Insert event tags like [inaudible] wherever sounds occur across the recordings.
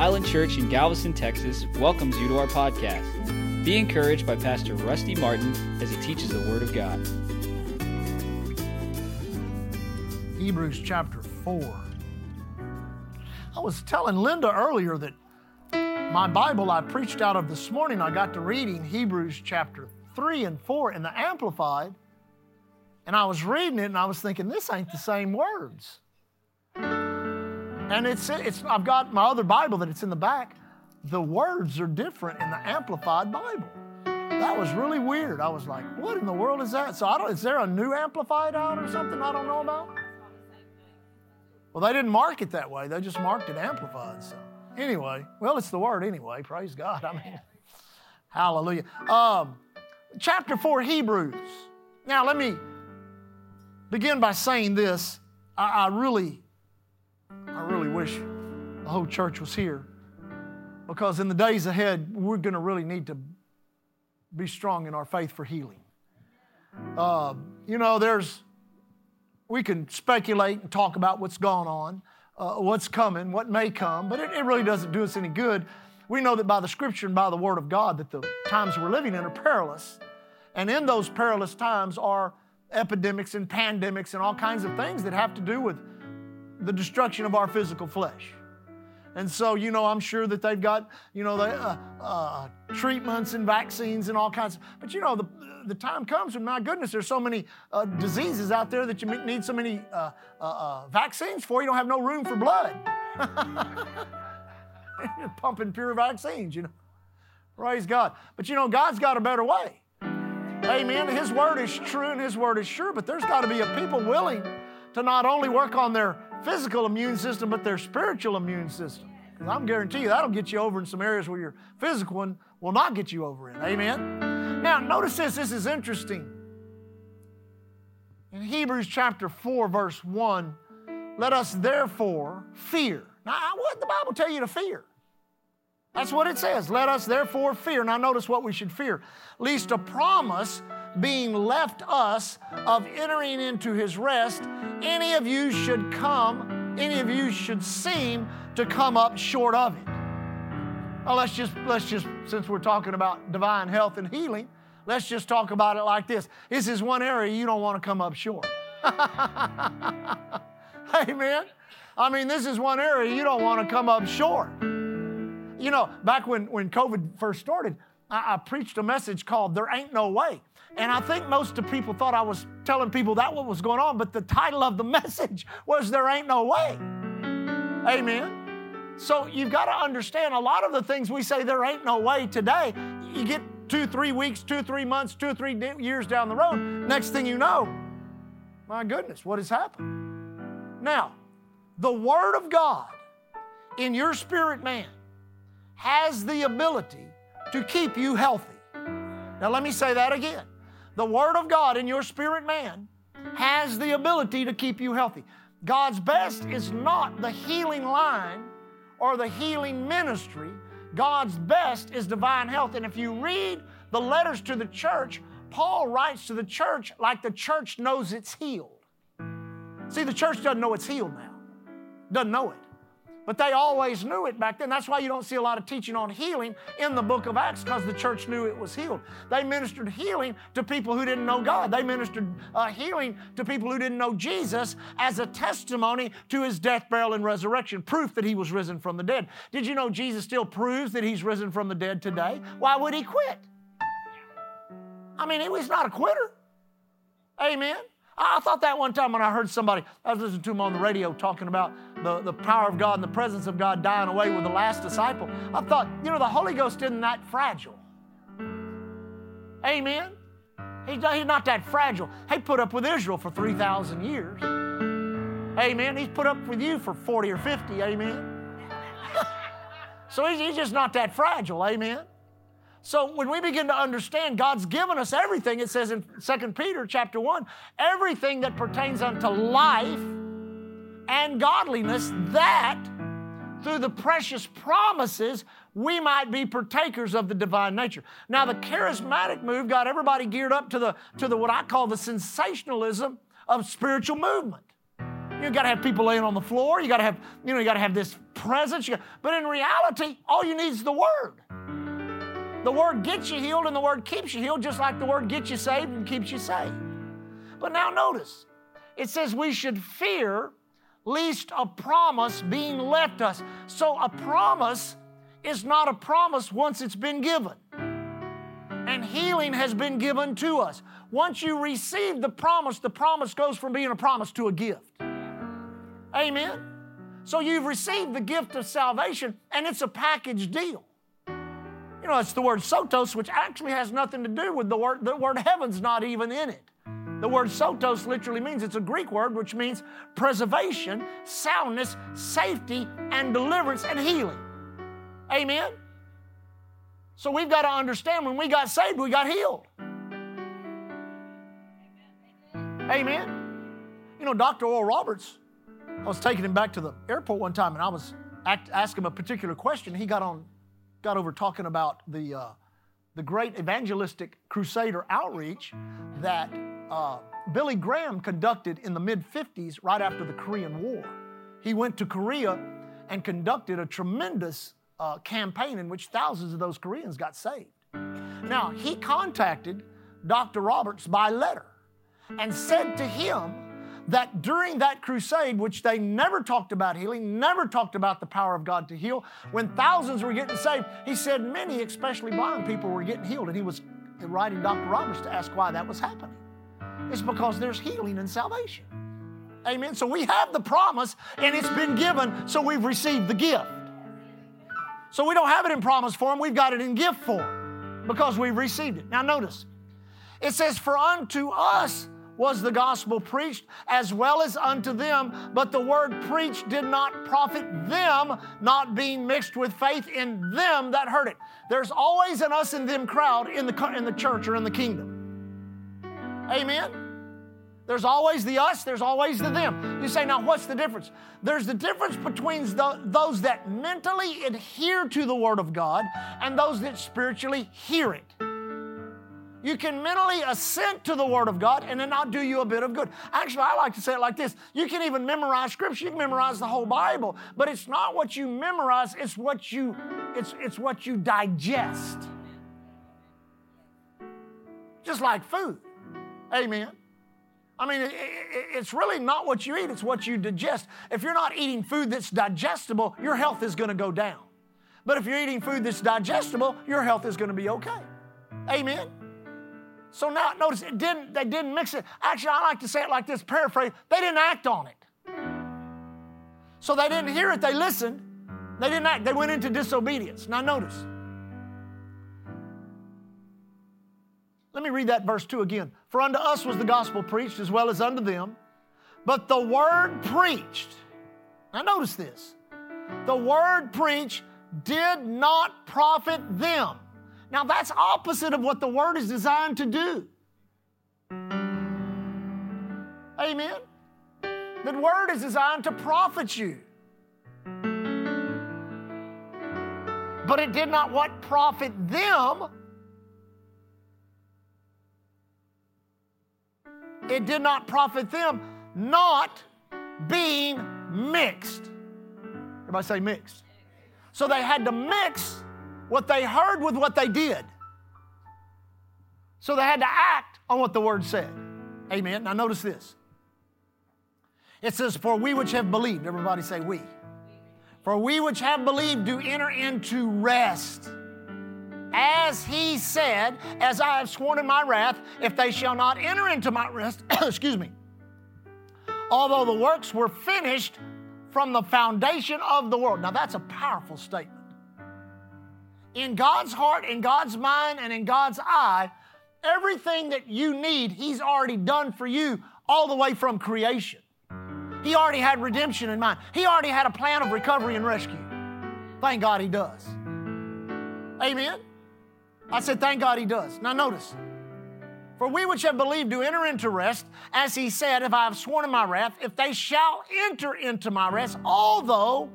Island Church in Galveston, Texas welcomes you to our podcast. Be encouraged by Pastor Rusty Martin as he teaches the Word of God. Hebrews chapter 4. I was telling Linda earlier that my Bible I preached out of this morning, I got to reading Hebrews chapter 3 and 4 in the Amplified, and I was reading it and I was thinking, this ain't the same words. And it's, it's I've got my other Bible that it's in the back. The words are different in the Amplified Bible. That was really weird. I was like, what in the world is that? So I don't, is there a new Amplified out or something I don't know about? Well, they didn't mark it that way. They just marked it Amplified. So anyway, well, it's the word anyway. Praise God. [laughs] I mean, hallelujah. Um, chapter 4, Hebrews. Now, let me begin by saying this. I, I really, I really wish the whole church was here because in the days ahead, we're going to really need to be strong in our faith for healing. Uh, you know, there's, we can speculate and talk about what's going on, uh, what's coming, what may come, but it, it really doesn't do us any good. We know that by the scripture and by the word of God that the times we're living in are perilous. And in those perilous times are epidemics and pandemics and all kinds of things that have to do with the destruction of our physical flesh. And so, you know, I'm sure that they've got, you know, the, uh, uh, treatments and vaccines and all kinds. Of, but you know, the, the time comes when, my goodness, there's so many uh, diseases out there that you need so many uh, uh, uh, vaccines for. You don't have no room for blood. [laughs] Pumping pure vaccines, you know. Praise God. But you know, God's got a better way. Amen. His word is true and His word is sure, but there's got to be a people willing to not only work on their physical immune system, but their spiritual immune system. Because I'm guarantee you that'll get you over in some areas where your physical one will not get you over in. Amen. Now, notice this. This is interesting. In Hebrews chapter 4, verse 1, let us therefore fear. Now, what did the Bible tell you to fear? That's what it says. Let us therefore fear. Now, notice what we should fear. Least a promise being left us of entering into his rest, any of you should come, any of you should seem to come up short of it. Now let's just let's just since we're talking about divine health and healing, let's just talk about it like this. This is one area you don't want to come up short. [laughs] Amen. I mean, this is one area you don't want to come up short. You know, back when, when COVID first started, I, I preached a message called There Ain't No Way. And I think most of people thought I was telling people that what was going on, but the title of the [laughs] message was There Ain't No Way. Amen. So you've got to understand a lot of the things we say there ain't no way today, you get two, three weeks, two, three months, two, three years down the road. Next thing you know, my goodness, what has happened? Now, the Word of God in your spirit man has the ability to keep you healthy. Now, let me say that again. The Word of God in your spirit man has the ability to keep you healthy. God's best is not the healing line or the healing ministry. God's best is divine health. And if you read the letters to the church, Paul writes to the church like the church knows it's healed. See, the church doesn't know it's healed now, doesn't know it. But they always knew it back then. That's why you don't see a lot of teaching on healing in the book of Acts because the church knew it was healed. They ministered healing to people who didn't know God. They ministered uh, healing to people who didn't know Jesus as a testimony to his death, burial, and resurrection, proof that he was risen from the dead. Did you know Jesus still proves that he's risen from the dead today? Why would he quit? I mean, he was not a quitter. Amen. I thought that one time when I heard somebody, I was listening to him on the radio talking about the, the power of God and the presence of God dying away with the last disciple. I thought, you know, the Holy Ghost isn't that fragile. Amen. He's, he's not that fragile. He put up with Israel for 3,000 years. Amen. He's put up with you for 40 or 50. Amen. [laughs] so he's, he's just not that fragile. Amen. So when we begin to understand God's given us everything, it says in 2 Peter chapter 1, everything that pertains unto life and godliness, that through the precious promises we might be partakers of the divine nature. Now the charismatic move got everybody geared up to the to the what I call the sensationalism of spiritual movement. You got to have people laying on the floor. You got to have, you know, you got to have this presence. Got, but in reality, all you need is the Word. The Word gets you healed and the Word keeps you healed, just like the Word gets you saved and keeps you saved. But now notice, it says we should fear least a promise being left us. So a promise is not a promise once it's been given. And healing has been given to us. Once you receive the promise, the promise goes from being a promise to a gift. Amen. So you've received the gift of salvation, and it's a package deal. It's the word sotos, which actually has nothing to do with the word, the word heaven's not even in it. The word sotos literally means it's a Greek word which means preservation, soundness, safety, and deliverance and healing. Amen? So we've got to understand when we got saved, we got healed. Amen? You know, Dr. Oral Roberts, I was taking him back to the airport one time and I was act, asking him a particular question. He got on, got over talking about the, uh, the great evangelistic crusader outreach that uh, Billy Graham conducted in the mid 50s, right after the Korean War. He went to Korea and conducted a tremendous uh, campaign in which thousands of those Koreans got saved. Now, he contacted Dr. Roberts by letter and said to him that during that crusade, which they never talked about healing, never talked about the power of God to heal, when thousands were getting saved, he said many, especially blind people, were getting healed. And he was writing Dr. Roberts to ask why that was happening. It's because there's healing and salvation. Amen. So we have the promise and it's been given, so we've received the gift. So we don't have it in promise form, we've got it in gift form because we've received it. Now notice, it says, For unto us was the gospel preached as well as unto them, but the word preached did not profit them, not being mixed with faith in them that heard it. There's always an us and them crowd in the, in the church or in the kingdom. Amen? There's always the us, there's always the them. You say, now what's the difference? There's the difference between the, those that mentally adhere to the Word of God and those that spiritually hear it. You can mentally assent to the Word of God and it not do you a bit of good. Actually, I like to say it like this you can even memorize Scripture, you can memorize the whole Bible, but it's not what you memorize, it's what you, it's, it's what you digest. Just like food. Amen. I mean, it's really not what you eat, it's what you digest. If you're not eating food that's digestible, your health is going to go down. But if you're eating food that's digestible, your health is going to be okay. Amen. So now notice it didn't they didn't mix it. Actually, I like to say it like this, paraphrase, they didn't act on it. So they didn't hear it, they listened. They didn't act, they went into disobedience. Now notice. Let me read that verse 2 again. For unto us was the gospel preached as well as unto them, but the word preached. Now notice this. The word preached did not profit them. Now that's opposite of what the word is designed to do. Amen. The word is designed to profit you. But it did not what profit them it did not profit them not being mixed. Everybody say mixed. So they had to mix what they heard with what they did. So they had to act on what the word said. Amen. Now notice this. It says, For we which have believed, everybody say we. For we which have believed do enter into rest as he said, As I have sworn in my wrath, if they shall not enter into my rest, [clears throat] excuse me, although the works were finished from the foundation of the world. Now that's a powerful statement. In God's heart, in God's mind, and in God's eye, everything that you need, He's already done for you all the way from creation. He already had redemption in mind. He already had a plan of recovery and rescue. Thank God He does. Amen. I said, Thank God he does. Now notice. For we which have believed do enter into rest, as he said, If I have sworn in my wrath, if they shall enter into my rest, although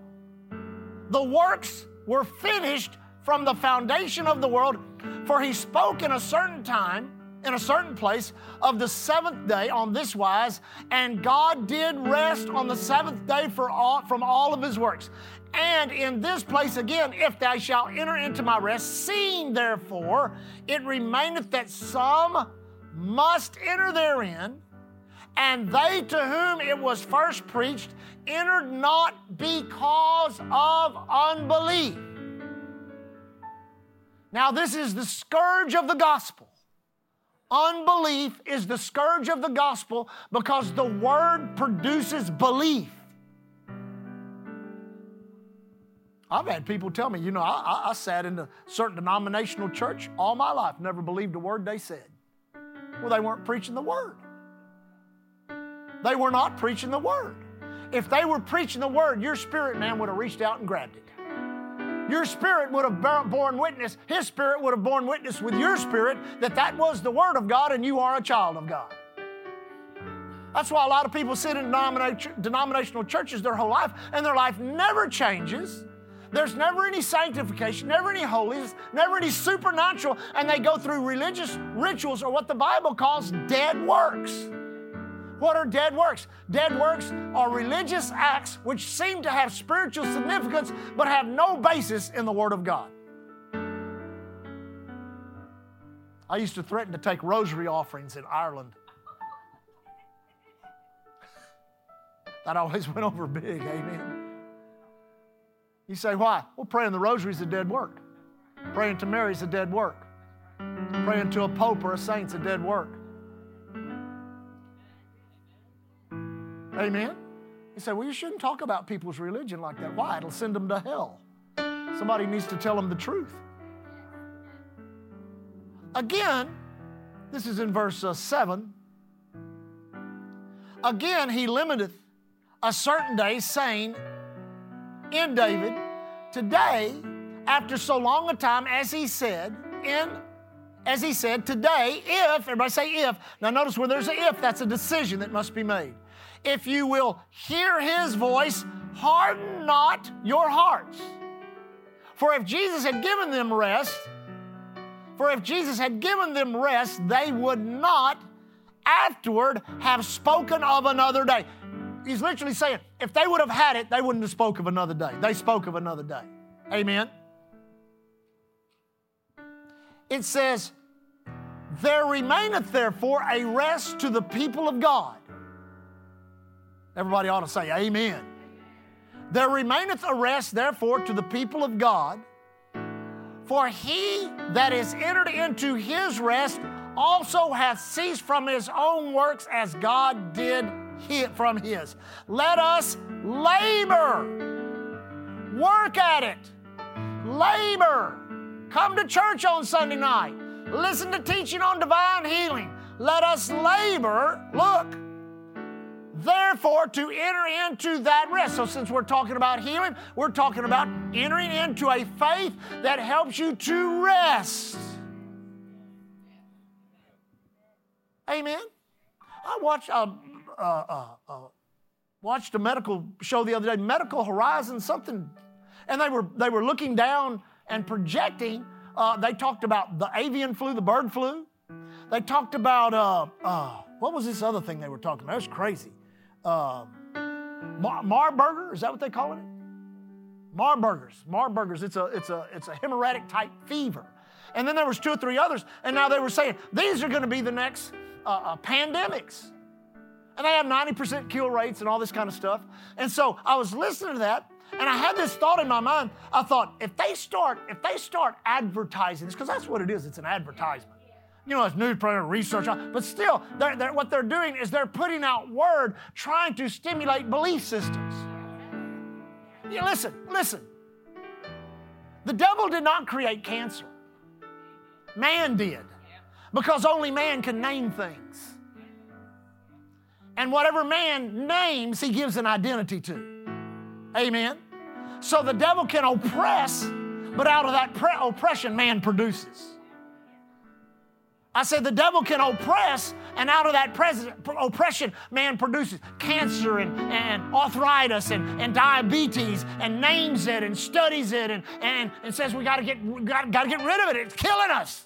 the works were finished from the foundation of the world, for he spoke in a certain time in a certain place of the seventh day on this wise, and God did rest on the seventh day for all, from all of his works. And in this place again, if thou shalt enter into my rest, seeing therefore it remaineth that some must enter therein, and they to whom it was first preached entered not because of unbelief. Now, this is the scourge of the gospel. Unbelief is the scourge of the gospel because the word produces belief. I've had people tell me, you know, I, I, sat in a certain denominational church all my life, never believed a word they said. Well, they weren't preaching the word. They were not preaching the word. If they were preaching the word, your spirit man would have reached out and grabbed it. Your spirit would have borne witness, his spirit would have borne witness with your spirit that that was the word of God and you are a child of God. That's why a lot of people sit in denominational churches their whole life and their life never changes. There's never any sanctification, never any holiness, never any supernatural, and they go through religious rituals or what the Bible calls dead works. What are dead works? Dead works are religious acts which seem to have spiritual significance but have no basis in the Word of God. I used to threaten to take rosary offerings in Ireland. That always [laughs] went over big, amen. You say, why? Well, praying the rosary is a dead work. Praying to Mary is a dead work. Praying to a pope or a saint is a dead work. Amen? You say, well, you shouldn't talk about people's religion like that. Why? It'll send them to hell. Somebody needs to tell them the truth. Again, this is in verse uh, 7. Again, he limiteth a certain day, saying, in David, today, after so long a time, as he said, in as he said, today, if, everybody say if. Now notice where there's an if, that's a decision that must be made if you will hear his voice, harden not your hearts. For if Jesus had given them rest, for if Jesus had given them rest, they would not afterward have spoken of another day. He's literally saying, if they would have had it, they wouldn't have spoke of another day. They spoke of another day. Amen. It says, There remaineth therefore a rest to the people of God. Everybody ought to say, Amen. There remaineth a rest, therefore, to the people of God. For he that is entered into his rest also hath ceased from his own works as God did from his. Let us labor, work at it, labor. Come to church on Sunday night, listen to teaching on divine healing. Let us labor, look, therefore to enter into that rest. So, since we're talking about healing, we're talking about entering into a faith that helps you to rest. Amen. I watched uh, uh, uh, uh, watched a medical show the other day, Medical Horizon, something, and they were they were looking down and projecting. They talked about the avian flu, the bird flu. They talked about what was this other thing they were talking about? It was crazy uh, Mar- Marburger. Is that what they call it? Marburgers. Marburgers. It's a it's a it's a hemorrhagic type fever. And then there was two or three others, and now they were saying these are going to be the next uh, uh, pandemics. And they have 90% kill rates and all this kind of stuff. And so I was listening to that, and I had this thought in my mind. I thought, if they start, if they start advertising this, because that's what it is, it's an advertisement you know, it's newspaper research, uh, but still, they're, they're, what they're doing is they're putting out word trying to stimulate belief systems. Yeah, listen, listen. The devil did not create cancer, man did, because only man can name things. And whatever man names, he gives an identity to. Amen. So the devil can oppress, but out of that pre- oppression, man produces. I said the devil can oppress, and out of that pres- oppression, man produces cancer and, and arthritis and, and diabetes and names it and studies it and, and, and says we got to get we got, got to get rid of it. It's killing us.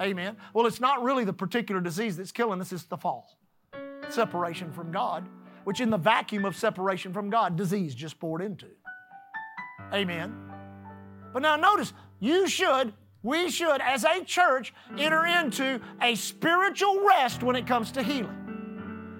Amen. Well, it's not really the particular disease that's killing us, it's the fall. Separation from God, which in the vacuum of separation from God, disease just poured into. Amen. But now notice, you should, we should, as a church, enter into a spiritual rest when it comes to healing.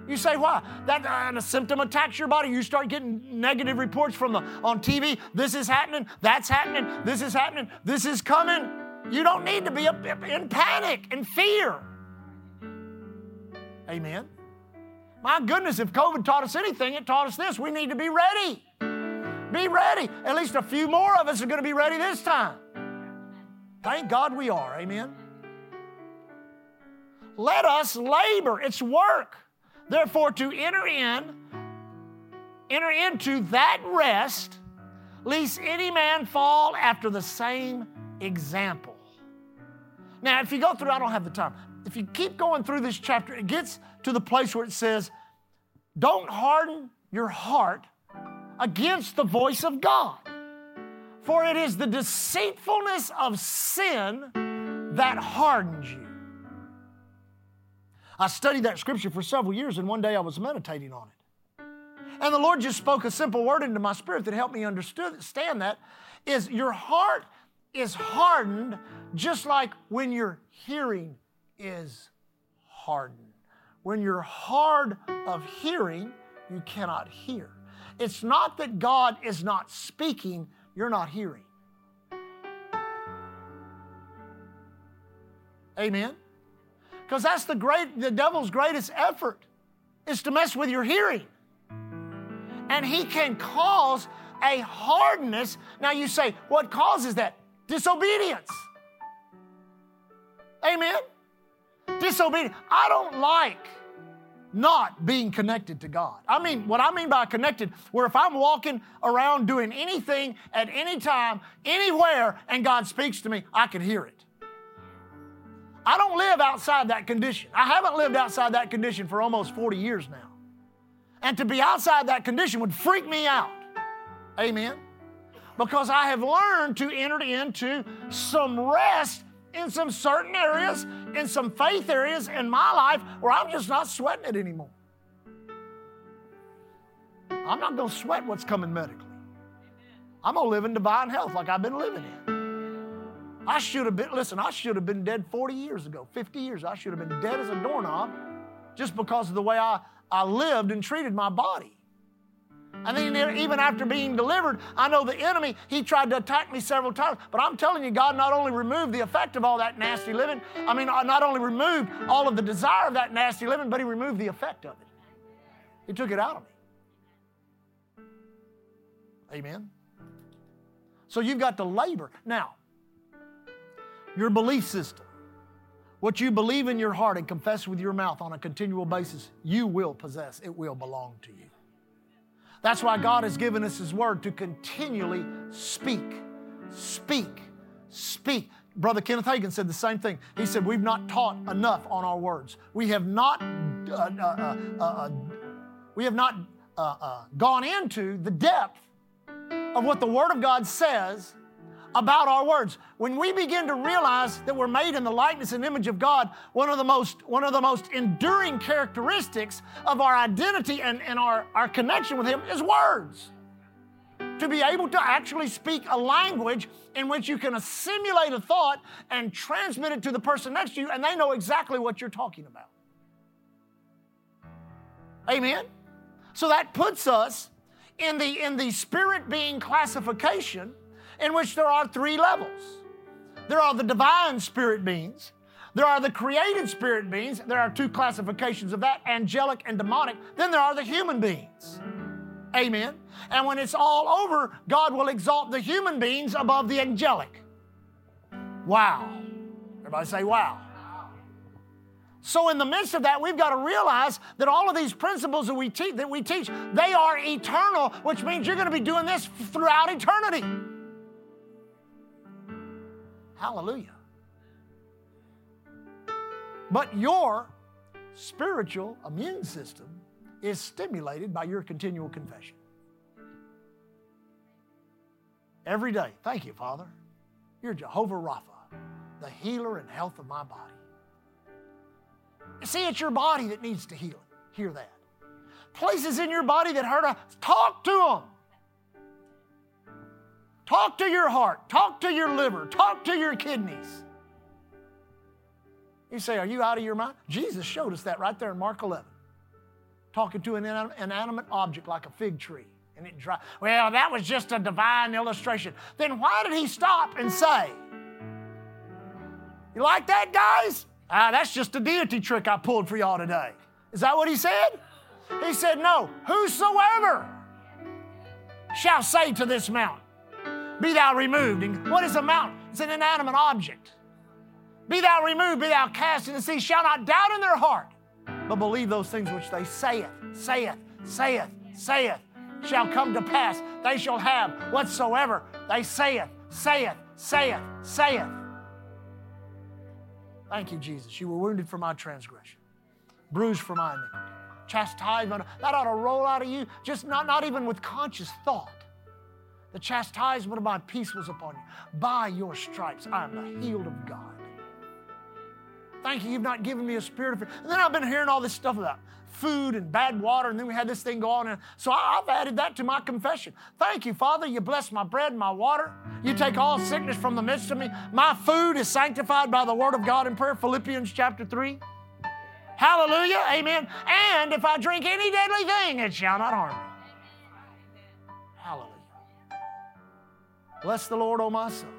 You say, why? That uh, a symptom attacks your body. You start getting negative reports from the on TV. This is happening. That's happening. This is happening. This is coming. You don't need to be up in panic and fear. Amen. My goodness, if COVID taught us anything, it taught us this. We need to be ready. Be ready. At least a few more of us are going to be ready this time. Thank God we are. Amen. Let us labor. It's work. Therefore, to enter in, enter into that rest, lest any man fall after the same example. Now, if you go through, I don't have the time. If you keep going through this chapter, it gets to the place where it says, Don't harden your heart against the voice of God. For it is the deceitfulness of sin that hardens you. I studied that scripture for several years, and one day I was meditating on it. And the Lord just spoke a simple word into my spirit that helped me understand that is your heart is hardened just like when your hearing is hardened. When you're hard of hearing, you cannot hear. It's not that God is not speaking, you're not hearing. Amen. Because that's the great the devil's greatest effort is to mess with your hearing. And he can cause a hardness. Now you say, what causes that? Disobedience. Amen. Disobedience. I don't like not being connected to God. I mean, what I mean by connected, where if I'm walking around doing anything at any time, anywhere, and God speaks to me, I can hear it. I don't live outside that condition. I haven't lived outside that condition for almost 40 years now. And to be outside that condition would freak me out. Amen. Because I have learned to enter into some rest in some certain areas, in some faith areas in my life where I'm just not sweating it anymore. I'm not going to sweat what's coming medically. I'm going to live in divine health like I've been living in. I should have been, listen, I should have been dead 40 years ago, 50 years. I should have been dead as a doorknob just because of the way I, I lived and treated my body. And then even after being delivered, I know the enemy, he tried to attack me several times. But I'm telling you, God not only removed the effect of all that nasty living, I mean, uh, not only removed all of the desire of that nasty living, but he removed the effect of it. He took it out of me. Amen. So you've got to labor. Now, your belief system, what you believe in your heart and confess with your mouth on a continual basis, you will possess. It will belong to you. That's why God has given us His Word to continually speak, speak, speak. Brother Kenneth Hagin said the same thing. He said, We've not taught enough on our words. We have not, uh, uh, uh, uh we have not uh, uh, gone into the depth of what the Word of God says about our words. When we begin to realize that we're made in the likeness and image of God, one of the most, one of the most enduring characteristics of our identity and, and our, our connection with Him is words. To be able to actually speak a language in which you can assimilate a thought and transmit it to the person next to you, and they know exactly what you're talking about. Amen? So that puts us in the, in the spirit being classification in which there are three levels there are the divine spirit beings, there are the created spirit beings, there are two classifications of that angelic and demonic, then there are the human beings. Amen. And when it's all over, God will exalt the human beings above the angelic. Wow. Everybody say, wow. So, in the midst of that, we've got to realize that all of these principles that we, te- that we teach, they are eternal, which means you're going to be doing this throughout eternity. Hallelujah. But your spiritual immune system is stimulated by your continual confession. Every day. Thank you, Father. You're Jehovah Rapha. the healer and health of my body. See, it's your body that needs to heal. Hear that. Places in your body that hurt, talk to them. Talk to your heart. Talk to your liver. Talk to your kidneys. You say, Are you out of your mind? Jesus showed us that right there in Mark 11. Talking to an inanimate object like a fig tree. And it dry. Well, that was just a divine illustration. Then why did he stop and say, You like that, guys? Ah, that's just a deity trick I pulled for y'all today. Is that what he said? He said, No, whosoever shall say to this mountain, be thou removed. And what is a mountain? It's an inanimate object. Be thou removed, be thou cast in the sea, shall not doubt in their heart, but believe those things which they saith, saith, saith, saith, shall come to pass. They shall have whatsoever they saith, saith, saith, saith. Thank you, Jesus. You were wounded for my transgression, bruised for my iniquity. Chastisement, that ought to roll out of you, just not, not even with conscious thought. The chastisement of my peace was upon you. By your stripes, I am the healed of God. Thank you, you've not given me a spirit of fear. And then I've been hearing all this stuff about food and bad water, and then we had this thing go on. And so I've added that to my confession. Thank you, Father. You bless my bread and my water. You take all sickness from the midst of me. My food is sanctified by the word of God in prayer. Philippians chapter 3. Hallelujah. Amen. And if I drink any deadly thing, it shall not harm me. Bless the Lord, O my soul.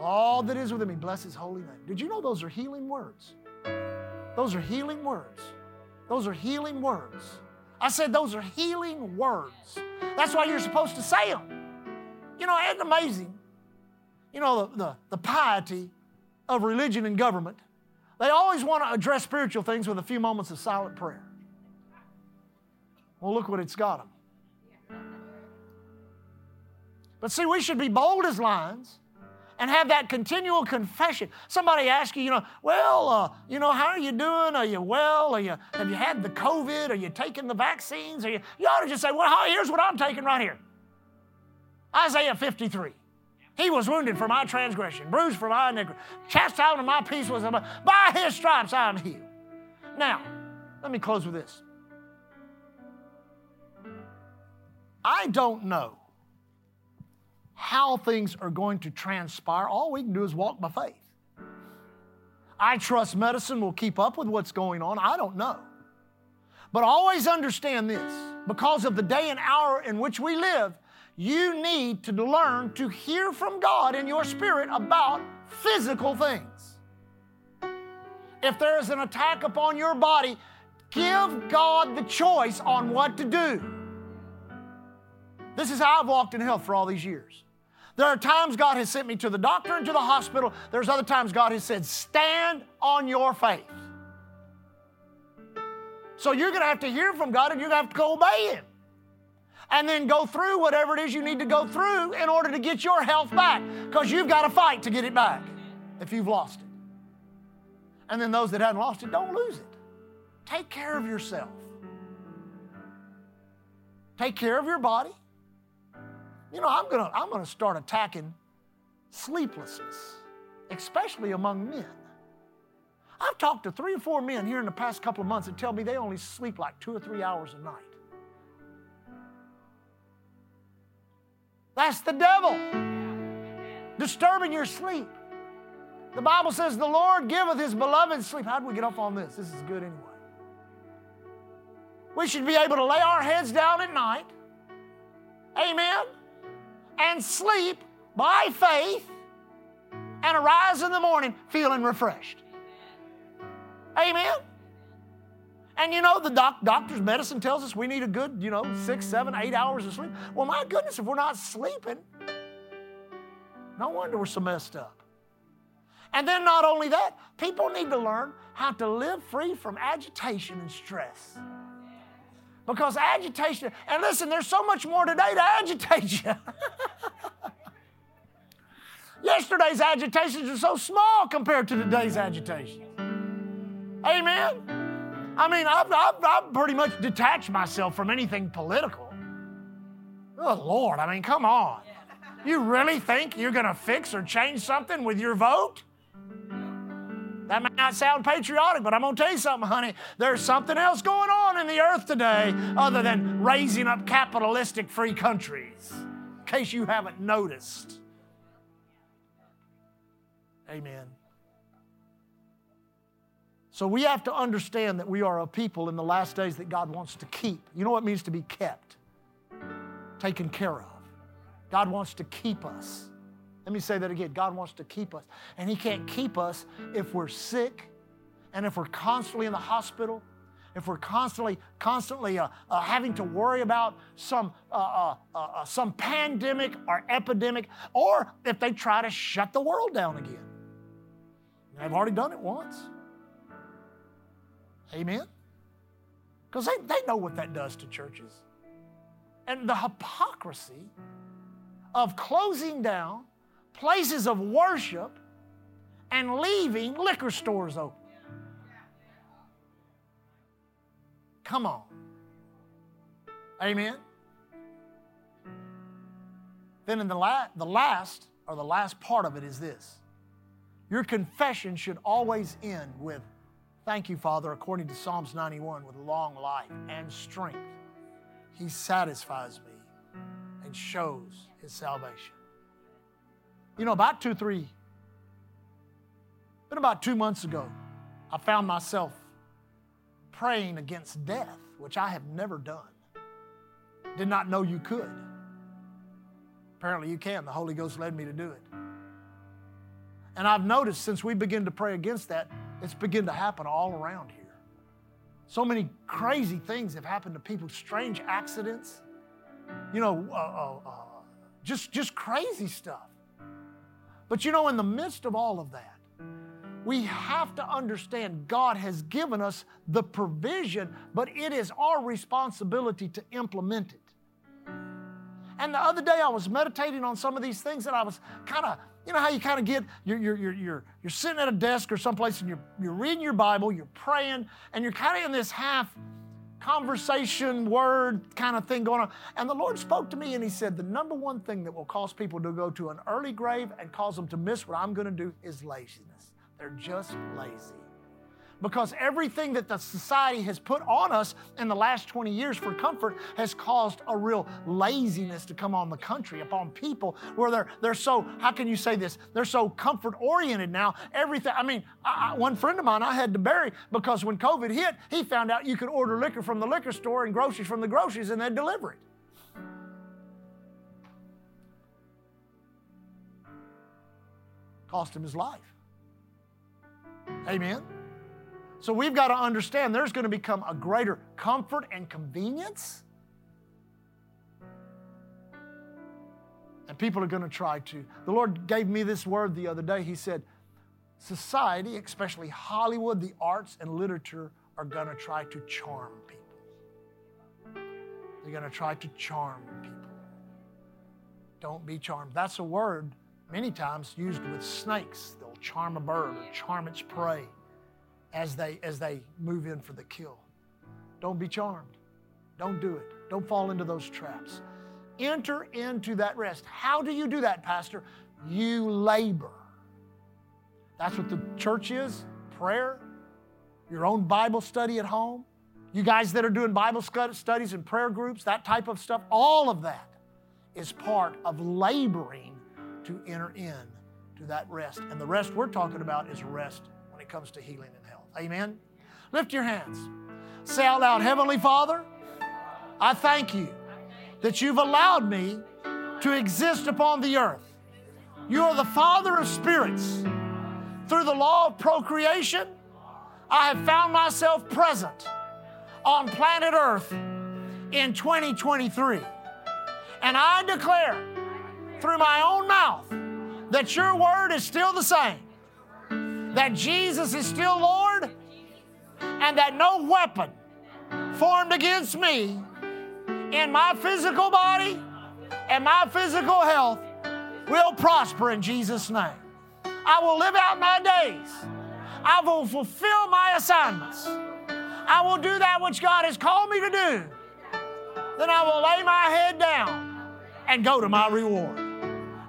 All that is within me, bless his holy name. Did you know those are healing words? Those are healing words. Those are healing words. I said those are healing words. That's why you're supposed to say them. You know, it's amazing. You know, the, the, the piety of religion and government. They always want to address spiritual things with a few moments of silent prayer. Well, look what it's got them. But see, we should be bold as lions and have that continual confession. Somebody asks you, you know, well, uh, you know, how are you doing? Are you well? Are you, have you had the COVID? Are you taking the vaccines? Are you, you ought to just say, well, here's what I'm taking right here. Isaiah 53. He was wounded for my transgression, bruised for my iniquity. Chastisement of my peace was upon. By his stripes I am healed. Now, let me close with this. I don't know how things are going to transpire. All we can do is walk by faith. I trust medicine will keep up with what's going on. I don't know. But always understand this because of the day and hour in which we live, you need to learn to hear from God in your spirit about physical things. If there is an attack upon your body, give God the choice on what to do. This is how I've walked in health for all these years. There are times God has sent me to the doctor and to the hospital. There's other times God has said, stand on your faith. So you're going to have to hear from God and you're going to have to obey Him. And then go through whatever it is you need to go through in order to get your health back because you've got to fight to get it back if you've lost it. And then those that haven't lost it, don't lose it. Take care of yourself. Take care of your body. You know, I'm gonna, I'm gonna start attacking sleeplessness, especially among men. I've talked to three or four men here in the past couple of months that tell me they only sleep like two or three hours a night. That's the devil disturbing your sleep. The Bible says, The Lord giveth his beloved sleep. How do we get off on this? This is good anyway. We should be able to lay our heads down at night. Amen and sleep by faith and arise in the morning feeling refreshed. Amen. And you know, the doc, doctor's medicine tells us we need a good, you know, six, seven, eight hours of sleep. Well, my goodness, if we're not sleeping, no wonder we're so messed up. And then, not only that, people need to learn how to live free from agitation and stress. Because agitation, and listen, there's so much more today to agitate you. [laughs] Yesterday's agitations are so small compared to today's agitations. Amen. I mean, I've, I've, I've pretty much detached myself from anything political. Oh, Lord, I mean, come on. You really think you're going to fix or change something with your vote? That may not sound patriotic, but I'm going to tell you something, honey. There's something else going on in the earth today other than raising up capitalistic free countries, in case you haven't noticed. Amen. So we have to understand that we are a people in the last days that God wants to keep. You know what it means to be kept? Taken care of. God wants to keep us. Let me say that again. God wants to keep us. And He can't keep us if we're sick and if we're constantly in the hospital, if we're constantly, constantly uh, uh, having to worry about some, uh, uh, uh, uh some pandemic or epidemic, or if they try to shut the world down again. They've already done it once. Amen? Because they, they know what that does to churches. And the hypocrisy of closing down places of worship and leaving liquor stores open. Come on. Amen. Then in the, la- the last, or the last part of it is this. Your confession should always end with, Thank you, Father, according to Psalms 91, with long life and strength. He satisfies me and shows his salvation. You know, about two, three, been about two months ago, I found myself praying against death, which I have never done. Did not know you could. Apparently, you can. The Holy Ghost led me to do it. And I've noticed since we begin to pray against that, it's begun to happen all around here. So many crazy things have happened to people, strange accidents, you know, uh, uh, uh, just, just crazy stuff. But you know, in the midst of all of that, we have to understand God has given us the provision, but it is our responsibility to implement it. And the other day I was meditating on some of these things and I was kind of, you know how you kind of get, you're, you're, you're, you're, you're sitting at a desk or someplace and you're, you're reading your Bible, you're praying, and you're kind of in this half conversation, word kind of thing going on. And the Lord spoke to me and He said, The number one thing that will cause people to go to an early grave and cause them to miss what I'm going to do is laziness. They're just lazy because everything that the society has put on us in the last 20 years for comfort has caused a real laziness to come on the country, upon people where they're, they're so, how can you say this? They're so comfort oriented now. Everything, I mean, I, one friend of mine I had to bury because when COVID hit, he found out you could order liquor from the liquor store and groceries from the groceries and they'd deliver it. Cost him his life. Amen. So we've got to understand there's going to become a greater comfort and convenience. And people are going to try to. The Lord gave me this word the other day. He said, Society, especially Hollywood, the arts, and literature, are going to try to charm people. They're going to try to charm people. Don't be charmed. That's a word many times used with snakes. They'll charm a bird or charm its prey as they as they move in for the kill. Don't be charmed. Don't do it. Don't fall into those traps. Enter into that rest. How do you do that, Pastor? You labor. That's what the church is prayer, your own Bible study at home. You guys that are doing Bible studies and prayer groups, that type of stuff, all of that is part of laboring to enter in to that rest. And the rest we're talking about is rest when it comes to healing and. Amen. Lift your hands. Say out loud, Heavenly Father, I thank you that you've allowed me to exist upon the earth. You are the Father of spirits. Through the law of procreation, I have found myself present on planet Earth in 2023. And I declare through my own mouth that your word is still the same that Jesus is still Lord and that no weapon formed against me in my physical body and my physical health will prosper in Jesus' name. I will live out my days. I will fulfill my assignments. I will do that which God has called me to do. Then I will lay my head down and go to my reward.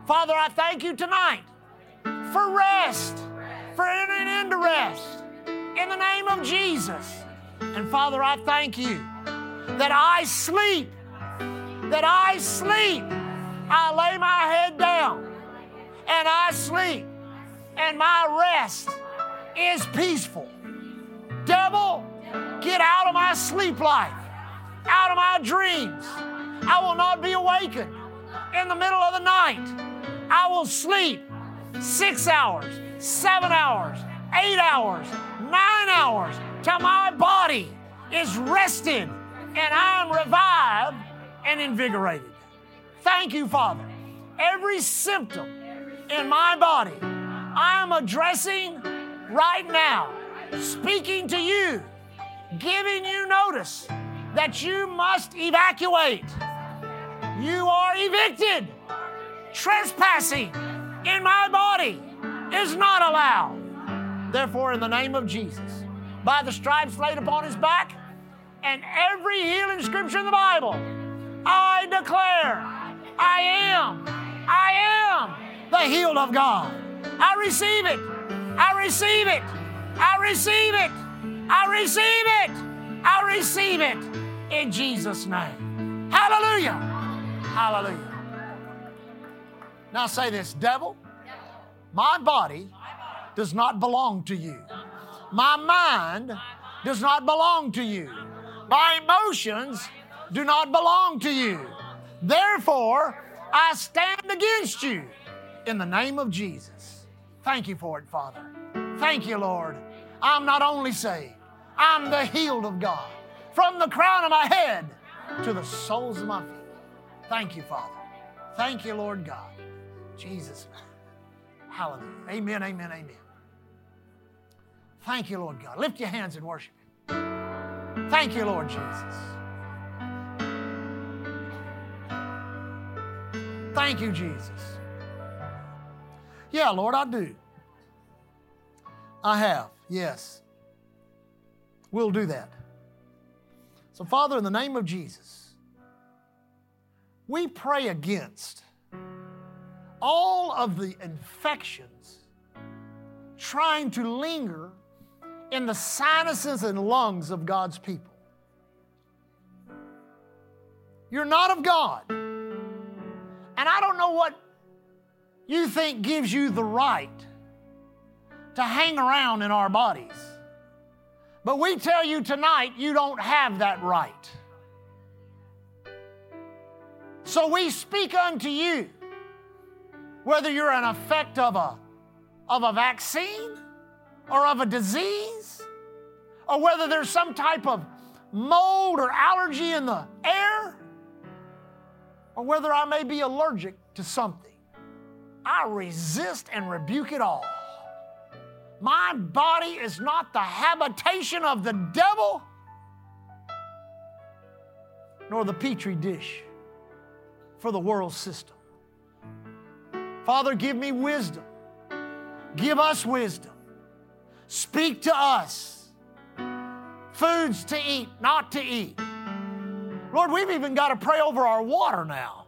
Father, I thank you tonight for rest for entering into rest in the name of Jesus. And Father, I thank you that I sleep, that I sleep. I lay my head down and I sleep, and my rest is peaceful. Devil, get out of my sleep life, out of my dreams. I will not be awakened in the middle of the night. I will sleep six hours, seven hours, eight hours, nine hours till my body is rested and I'm revived and invigorated. Thank you, Father. Every symptom in my body, I'm addressing right now, speaking to you, giving you notice that you must evacuate. You are evicted. Trespassing in my body is not allowed. Therefore, in the name of Jesus, by the stripes laid upon his back and every healing scripture in the Bible, I declare I am, I am the healed of God. I receive it. I receive it. I receive it. I receive it. I receive it in Jesus' name. Hallelujah. Hallelujah. Now say this, devil, my body does not belong to you. My mind does not belong to you. My emotions do not belong to you. Therefore, I stand against you in the name of Jesus. Thank you for it, Father. Thank you, Lord. I'm not only saved, I'm the healed of God from the crown of my head to the soles of my feet. Thank you, Father. Thank you, Lord God. Jesus. Hallelujah. Amen, amen, amen. Thank you, Lord God. Lift your hands and worship Him. Thank you, Lord Jesus. Thank you, Jesus. Yeah, Lord, I do. I have, yes. We'll do that. So, Father, in the name of Jesus, we pray against all of the infections trying to linger in the sinuses and lungs of God's people. You're not of God. And I don't know what you think gives you the right to hang around in our bodies. But we tell you tonight you don't have that right. So we speak unto you, whether you're an effect of a, of a vaccine or of a disease, or whether there's some type of mold or allergy in the air, or whether I may be allergic to something. I resist and rebuke it all. My body is not the habitation of the devil, nor the petri dish for the world system. Father, give me wisdom. Give us wisdom. Speak to us. Foods to eat, not to eat. Lord, we've even got to pray over our water now.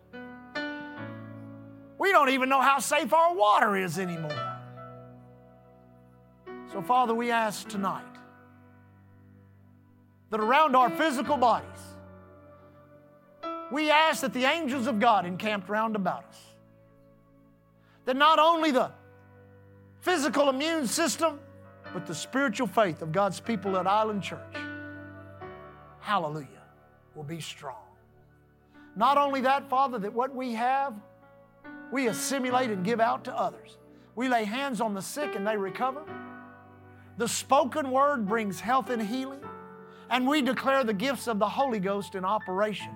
We don't even know how safe our water is anymore. So, Father, we ask tonight that around our physical bodies, we ask that the angels of God encamped round about us. That not only the physical immune system, but the spiritual faith of God's people at Island Church, hallelujah, will be strong. Not only that, Father, that what we have, we assimilate and give out to others. We lay hands on the sick and they recover. The spoken word brings health and healing, and we declare the gifts of the Holy Ghost in operation.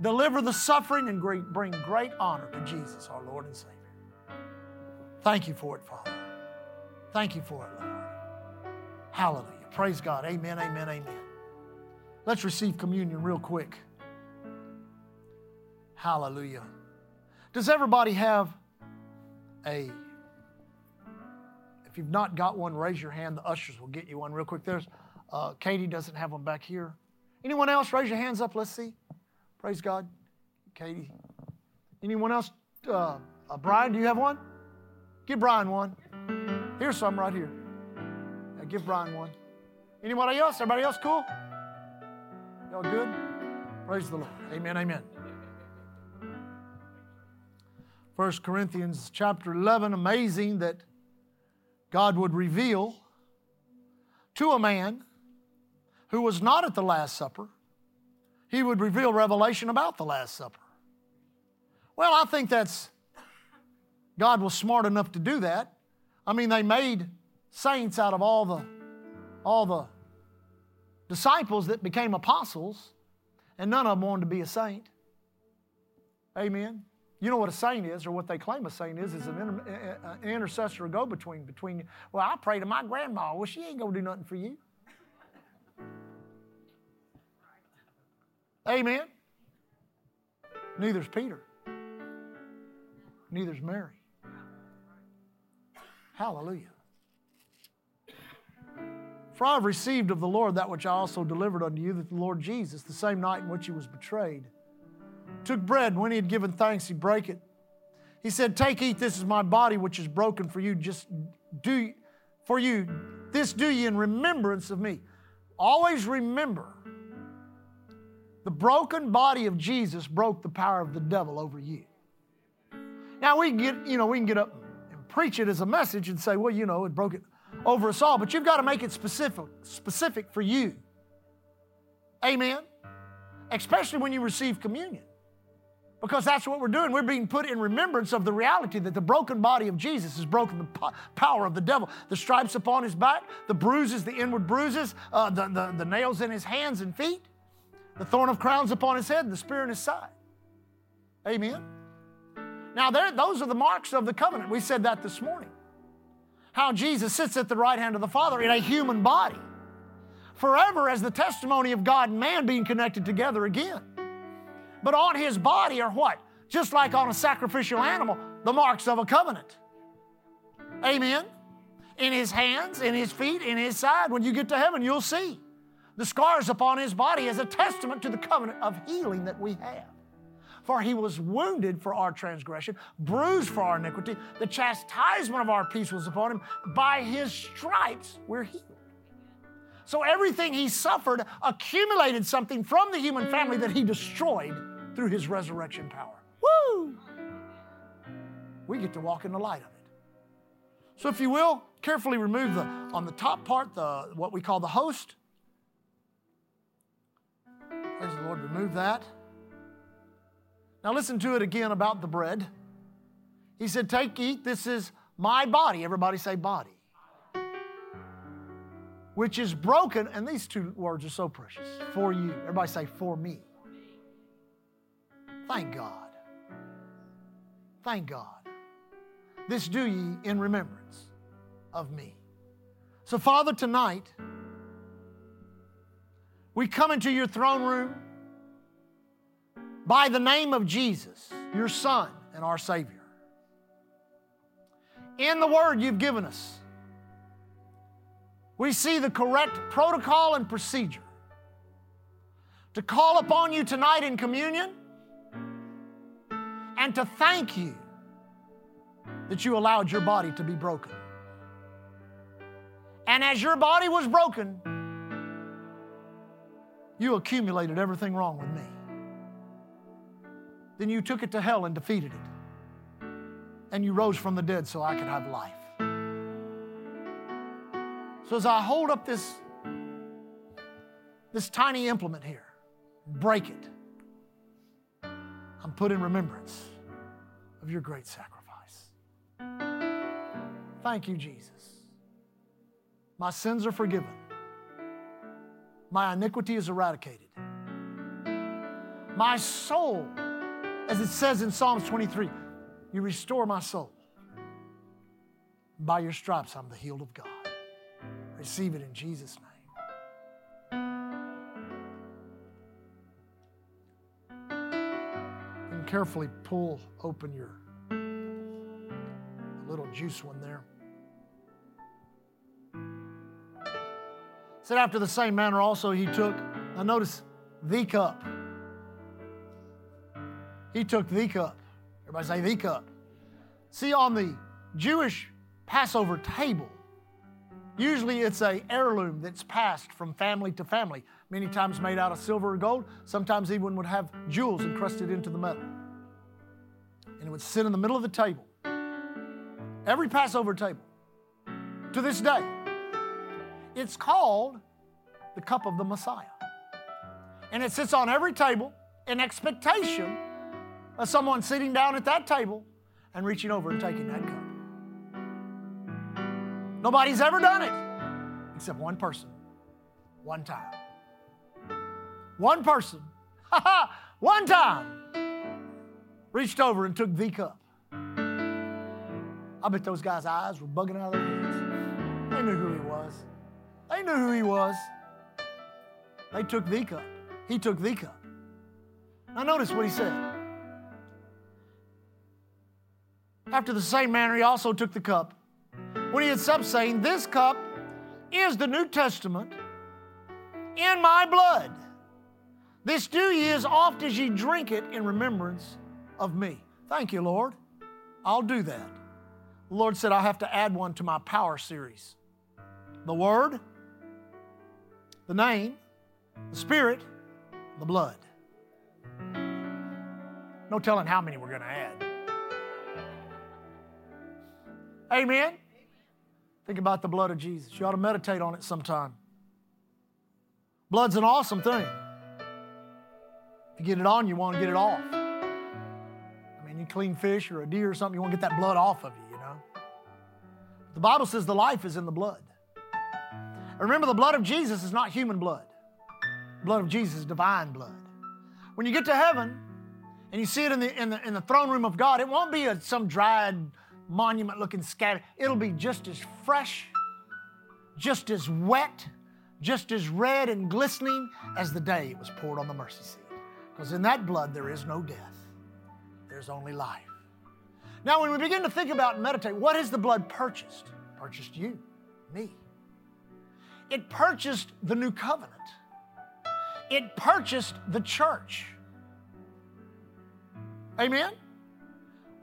Deliver the suffering and bring great honor to Jesus, our Lord and Savior. Thank you for it, Father. Thank you for it, Lord. Hallelujah. Praise God. Amen, amen, amen. Let's receive communion real quick. Hallelujah. Does everybody have a if you've not got one, raise your hand. The ushers will get you one real quick. There's uh, Katie doesn't have one back here. Anyone else? Raise your hands up. Let's see. Praise God. Katie. Anyone else? Uh, uh, Brian, do you have one? Give Brian one. Here's some right here. Give Brian one. Anybody else? Everybody else cool? Y'all good? Praise the Lord. Amen, amen. 1 Corinthians chapter 11, amazing that God would reveal to a man who was not at the Last Supper, he would reveal revelation about the Last Supper. Well, I think that's, God was smart enough to do that. I mean, they made saints out of all the, all the disciples that became apostles, and none of them wanted to be a saint. Amen. You know what a saint is, or what they claim a saint is, is an, inter- an intercessor, a go between between. you. Well, I pray to my grandma. Well, she ain't gonna do nothing for you. Amen. Neither's Peter. Neither's Mary. Hallelujah. For I have received of the Lord that which I also delivered unto you, that the Lord Jesus, the same night in which he was betrayed, took bread, and when he had given thanks, he brake it. He said, Take, eat, this is my body which is broken for you. Just do for you. This do ye in remembrance of me. Always remember the broken body of Jesus broke the power of the devil over you. Now we get, you know, we can get up preach it as a message and say, well, you know, it broke it over us all, but you've got to make it specific, specific for you. Amen. Especially when you receive communion. Because that's what we're doing. We're being put in remembrance of the reality that the broken body of Jesus has broken the po- power of the devil. The stripes upon his back, the bruises, the inward bruises, uh, the, the, the nails in his hands and feet, the thorn of crowns upon his head, and the spear in his side. Amen. Now, those are the marks of the covenant. We said that this morning. How Jesus sits at the right hand of the Father in a human body, forever as the testimony of God and man being connected together again. But on his body are what? Just like on a sacrificial animal, the marks of a covenant. Amen. In his hands, in his feet, in his side. When you get to heaven, you'll see the scars upon his body as a testament to the covenant of healing that we have. For he was wounded for our transgression, bruised for our iniquity. The chastisement of our peace was upon him. By his stripes, we're healed. So everything he suffered accumulated something from the human family that he destroyed through his resurrection power. Woo! We get to walk in the light of it. So if you will, carefully remove the on the top part, the what we call the host. Praise the Lord, remove that. Now listen to it again about the bread. He said, Take, eat, this is my body. Everybody say body. Which is broken, and these two words are so precious. For you. Everybody say, for me. Thank God. Thank God. This do ye in remembrance of me. So, Father, tonight, we come into your throne room by the name of Jesus, your Son and our Savior. In the Word you've given us, we see the correct protocol and procedure to call upon you tonight in communion and to thank you that you allowed your body to be broken. And as your body was broken, you accumulated everything wrong with me. Then you took it to hell and defeated it. And you rose from the dead so I could have life. So as I hold up this, this tiny implement here, break it, I'm put in remembrance of your great sacrifice. Thank you, Jesus. My sins are forgiven. My iniquity is eradicated. My soul, as it says in Psalms 23, you restore my soul. By your stripes, I'm the healed of God. Receive it in Jesus' name. And carefully pull open your little juice one there. Said after the same manner also he took, now notice the cup. He took the cup. Everybody say the cup. See, on the Jewish Passover table, Usually it's a heirloom that's passed from family to family, many times made out of silver or gold, sometimes even would have jewels encrusted into the metal. And it would sit in the middle of the table. Every Passover table. To this day. It's called the cup of the Messiah. And it sits on every table in expectation of someone sitting down at that table and reaching over and taking that cup. Nobody's ever done it except one person, one time. One person, [laughs] Ha ha! one time, reached over and took the cup. I bet those guys' eyes were bugging out of their heads. They knew who he was. They knew who he was. They took the cup. He took the cup. Now, notice what he said. After the same manner, he also took the cup. When he had supped, saying, This cup is the New Testament in my blood. This do ye as oft as ye drink it in remembrance of me. Thank you, Lord. I'll do that. The Lord said, I have to add one to my power series the Word, the name, the Spirit, the blood. No telling how many we're going to add. Amen. Think about the blood of Jesus. You ought to meditate on it sometime. Blood's an awesome thing. If you get it on, you want to get it off. I mean, you clean fish or a deer or something, you want to get that blood off of you, you know. The Bible says the life is in the blood. remember, the blood of Jesus is not human blood. The blood of Jesus is divine blood. When you get to heaven and you see it in the, in the, in the throne room of God, it won't be a, some dried monument looking scattered. It'll be just as fresh, just as wet, just as red and glistening as the day it was poured on the mercy seat. Because in that blood there is no death, there's only life. Now, when we begin to think about and meditate, what has the blood purchased? Purchased you, me. It purchased the new covenant. It purchased the church. Amen?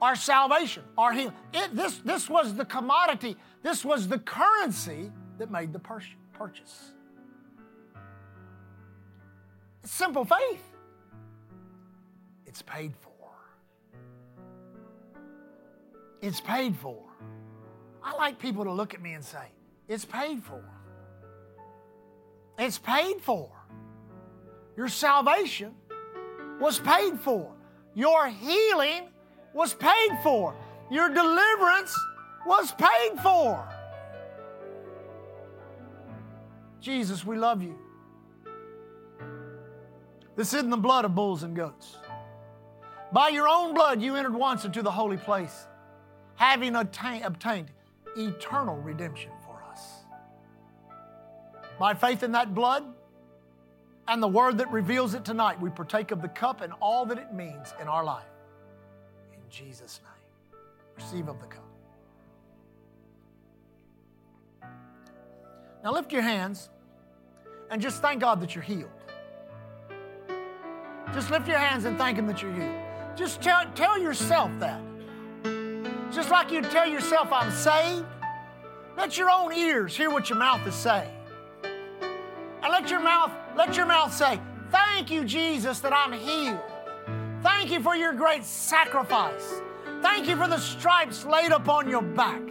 Our salvation, our healing. It, this, this was the commodity, this was the currency that made the purchase. It's simple faith. It's paid for. It's paid for. I like people to look at me and say, It's paid for. It's paid for. Your salvation was paid for. Your healing was paid for. Your deliverance was paid for. Jesus, we love you. This isn't the blood of bulls and goats. By your own blood, you entered once into the holy place, having obtained, obtained eternal redemption for us. By faith in that blood and the word that reveals it tonight, we partake of the cup and all that it means in our life. Jesus' name. Receive of the cup. Now lift your hands and just thank God that you're healed. Just lift your hands and thank Him that you're healed. Just tell, tell yourself that. Just like you tell yourself, I'm saved. Let your own ears hear what your mouth is saying. And let your mouth, let your mouth say, Thank you, Jesus, that I'm healed. Thank you for your great sacrifice. Thank you for the stripes laid upon your back.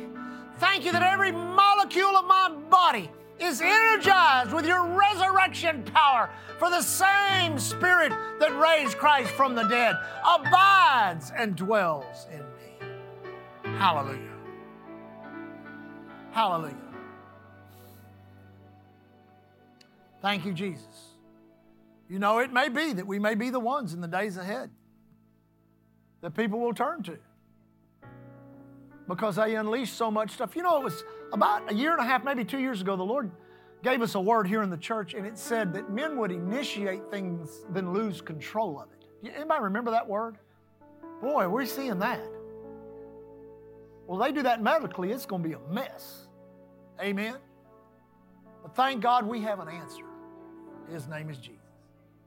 Thank you that every molecule of my body is energized with your resurrection power, for the same Spirit that raised Christ from the dead abides and dwells in me. Hallelujah. Hallelujah. Thank you, Jesus. You know, it may be that we may be the ones in the days ahead that people will turn to because they unleash so much stuff. You know, it was about a year and a half, maybe two years ago, the Lord gave us a word here in the church, and it said that men would initiate things, then lose control of it. Anybody remember that word? Boy, we're seeing that. Well, they do that medically, it's going to be a mess. Amen? But thank God we have an answer. His name is Jesus.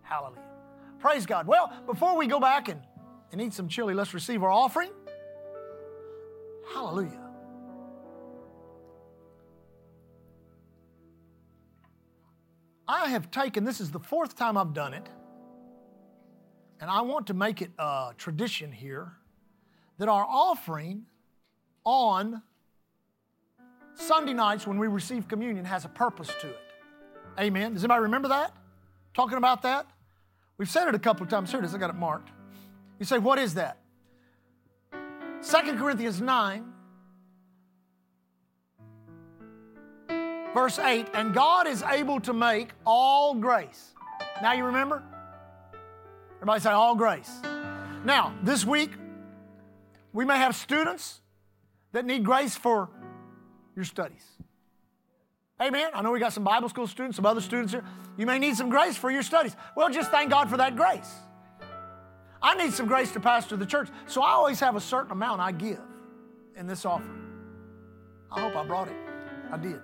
Hallelujah. Praise God. Well, before we go back and and eat some chili. Let's receive our offering. Hallelujah. I have taken, this is the fourth time I've done it, and I want to make it a tradition here that our offering on Sunday nights when we receive communion has a purpose to it. Amen. Does anybody remember that? Talking about that? We've said it a couple of times. Here it is, I got it marked. You say, what is that? 2 Corinthians 9, verse 8, and God is able to make all grace. Now you remember? Everybody say all grace. Now, this week, we may have students that need grace for your studies. Amen. I know we got some Bible school students, some other students here. You may need some grace for your studies. Well, just thank God for that grace. I need some grace to pastor the church, so I always have a certain amount I give in this offering. I hope I brought it. I did.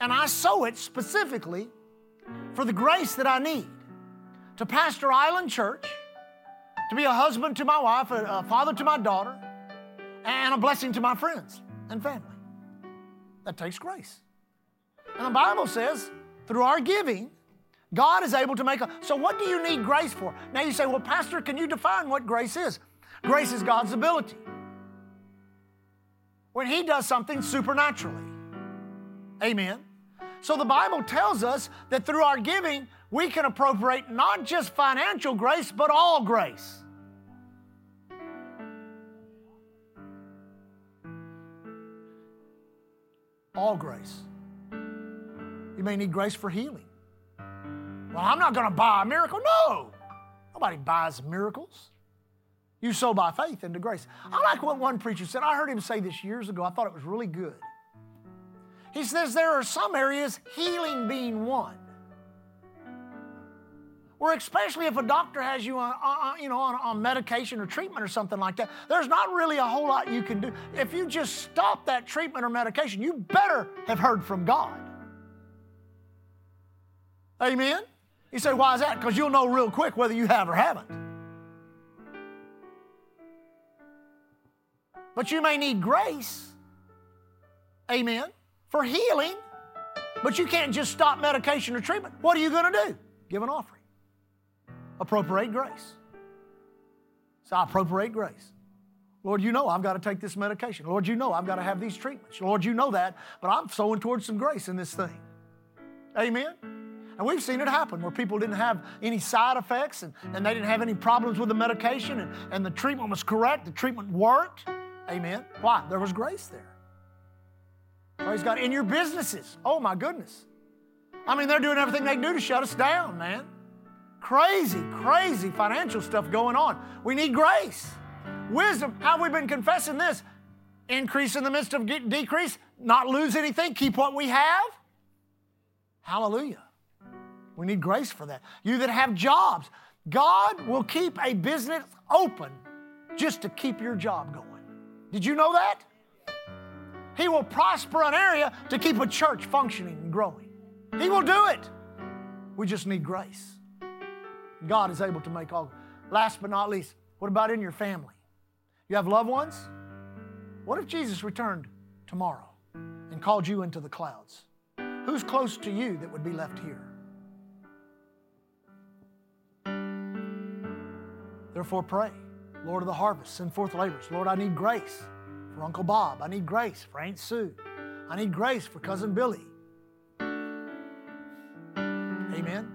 And I sow it specifically for the grace that I need to pastor Island Church, to be a husband to my wife, a, father to my daughter, and a blessing to my friends and family. That takes grace. And the Bible says, through our giving, God is able to make a. So, what do you need grace for? Now you say, well, Pastor, can you define what grace is? Grace is God's ability. When He does something supernaturally. Amen. So, the Bible tells us that through our giving, we can appropriate not just financial grace, but all grace. All grace. You may need grace for healing. Well, I'm not going to buy a miracle. No, nobody buys miracles. You sow by faith into grace. I like what one preacher said. I heard him say this years ago. I thought it was really good. He says there are some areas, healing being one, where especially if a doctor has you on, on you know, on, on medication or treatment or something like that, there's not really a whole lot you can do. If you just stop that treatment or medication, you better have heard from God. Amen? You say, why is that? Because you'll know real quick whether you have or haven't. But you may need grace. Amen. For healing. But you can't just stop medication or treatment. What are you going to do? Give an offering. Appropriate grace. So I appropriate grace. Lord, you know I've got to take this medication. Lord, you know I've got to have these treatments. Lord, you know that, but I'm sowing towards some grace in this thing. Amen. And we've seen it happen where people didn't have any side effects and, and they didn't have any problems with the medication and, and the treatment was correct, the treatment worked. Amen. Why? There was grace there. Praise God. In your businesses, oh my goodness. I mean, they're doing everything they can do to shut us down, man. Crazy, crazy financial stuff going on. We need grace. Wisdom. How have we been confessing this? Increase in the midst of decrease, not lose anything, keep what we have. Hallelujah. We need grace for that. You that have jobs, God will keep a business open just to keep your job going. Did you know that? He will prosper an area to keep a church functioning and growing. He will do it. We just need grace. God is able to make all. Last but not least, what about in your family? You have loved ones? What if Jesus returned tomorrow and called you into the clouds? Who's close to you that would be left here? Therefore, pray. Lord of the harvest, send forth laborers. Lord, I need grace for Uncle Bob. I need grace for Aunt Sue. I need grace for Cousin Billy. Amen.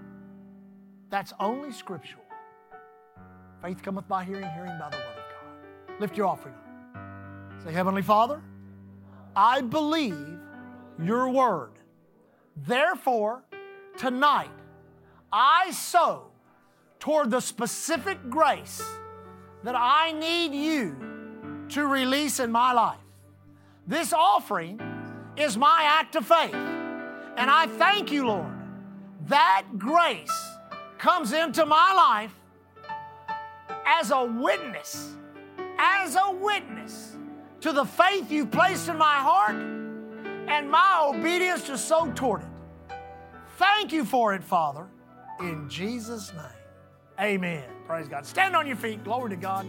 That's only scriptural. Faith cometh by hearing, hearing by the word of God. Lift your offering up. Say, Heavenly Father, I believe your word. Therefore, tonight, I sow toward the specific grace that I need you to release in my life. This offering is my act of faith. And I thank you, Lord, that grace comes into my life as a witness, as a witness to the faith you've placed in my heart and my obedience to sow toward it. Thank you for it, Father, in Jesus' name. Amen. Praise God. Stand on your feet. Glory to God.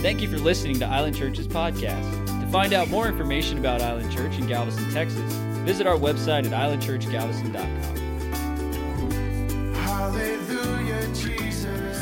Thank you for listening to Island Church's podcast. To find out more information about Island Church in Galveston, Texas, visit our website at islandchurchgalveston.com. Hallelujah, Jesus.